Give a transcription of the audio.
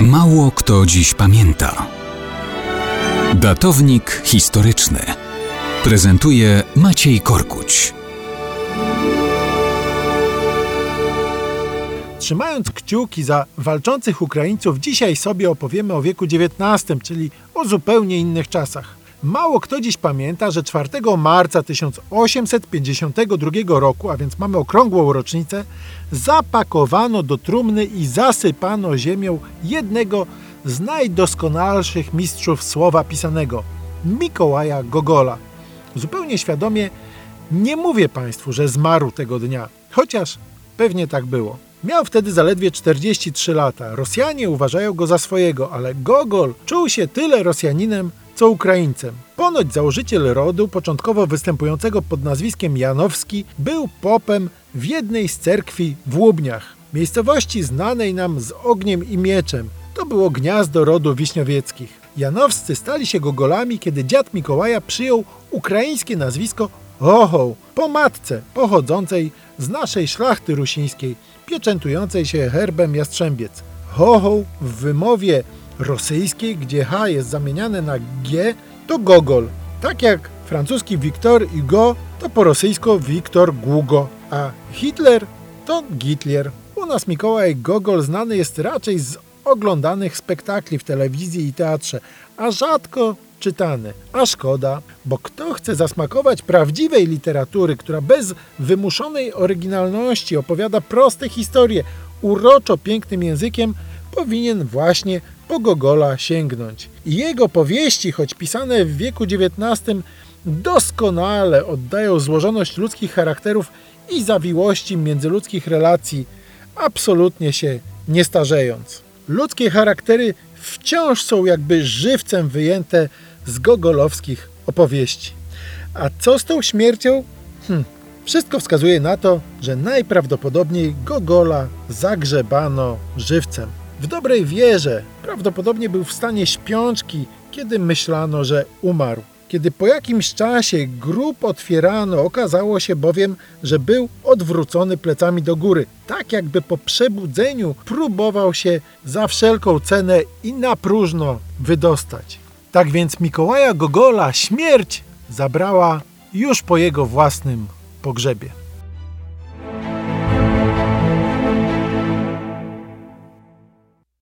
Mało kto dziś pamięta. Datownik historyczny prezentuje Maciej Korkuć. Trzymając kciuki za walczących Ukraińców, dzisiaj sobie opowiemy o wieku XIX, czyli o zupełnie innych czasach. Mało kto dziś pamięta, że 4 marca 1852 roku, a więc mamy okrągłą rocznicę, zapakowano do trumny i zasypano ziemią jednego z najdoskonalszych mistrzów słowa pisanego Mikołaja Gogola. Zupełnie świadomie nie mówię Państwu, że zmarł tego dnia, chociaż pewnie tak było. Miał wtedy zaledwie 43 lata. Rosjanie uważają go za swojego, ale Gogol czuł się tyle Rosjaninem, co Ukraińcem. Ponoć założyciel rodu, początkowo występującego pod nazwiskiem Janowski, był popem w jednej z cerkwi w Łubniach, miejscowości znanej nam z ogniem i mieczem. To było gniazdo rodu Wiśniowieckich. Janowscy stali się Gogolami, kiedy dziad Mikołaja przyjął ukraińskie nazwisko Hohoł, po matce pochodzącej z naszej szlachty rusińskiej, pieczętującej się herbem Jastrzębiec. Hohoł w wymowie rosyjskiej, gdzie H jest zamieniane na G, to Gogol. Tak jak francuski Victor Hugo to po rosyjsku Wiktor Gugo, a Hitler to Gitlier. U nas Mikołaj Gogol znany jest raczej z oglądanych spektakli w telewizji i teatrze, a rzadko czytany. A szkoda, bo kto chce zasmakować prawdziwej literatury, która bez wymuszonej oryginalności opowiada proste historie, uroczo pięknym językiem, powinien właśnie po Gogola sięgnąć. Jego powieści, choć pisane w wieku XIX, doskonale oddają złożoność ludzkich charakterów i zawiłości międzyludzkich relacji, absolutnie się nie starzejąc. Ludzkie charaktery wciąż są jakby żywcem wyjęte z gogolowskich opowieści. A co z tą śmiercią? Hm, wszystko wskazuje na to, że najprawdopodobniej Gogola zagrzebano żywcem. W dobrej wierze prawdopodobnie był w stanie śpiączki, kiedy myślano, że umarł. Kiedy po jakimś czasie grób otwierano, okazało się bowiem, że był odwrócony plecami do góry, tak jakby po przebudzeniu próbował się za wszelką cenę i na próżno wydostać. Tak więc Mikołaja Gogola śmierć zabrała już po jego własnym pogrzebie.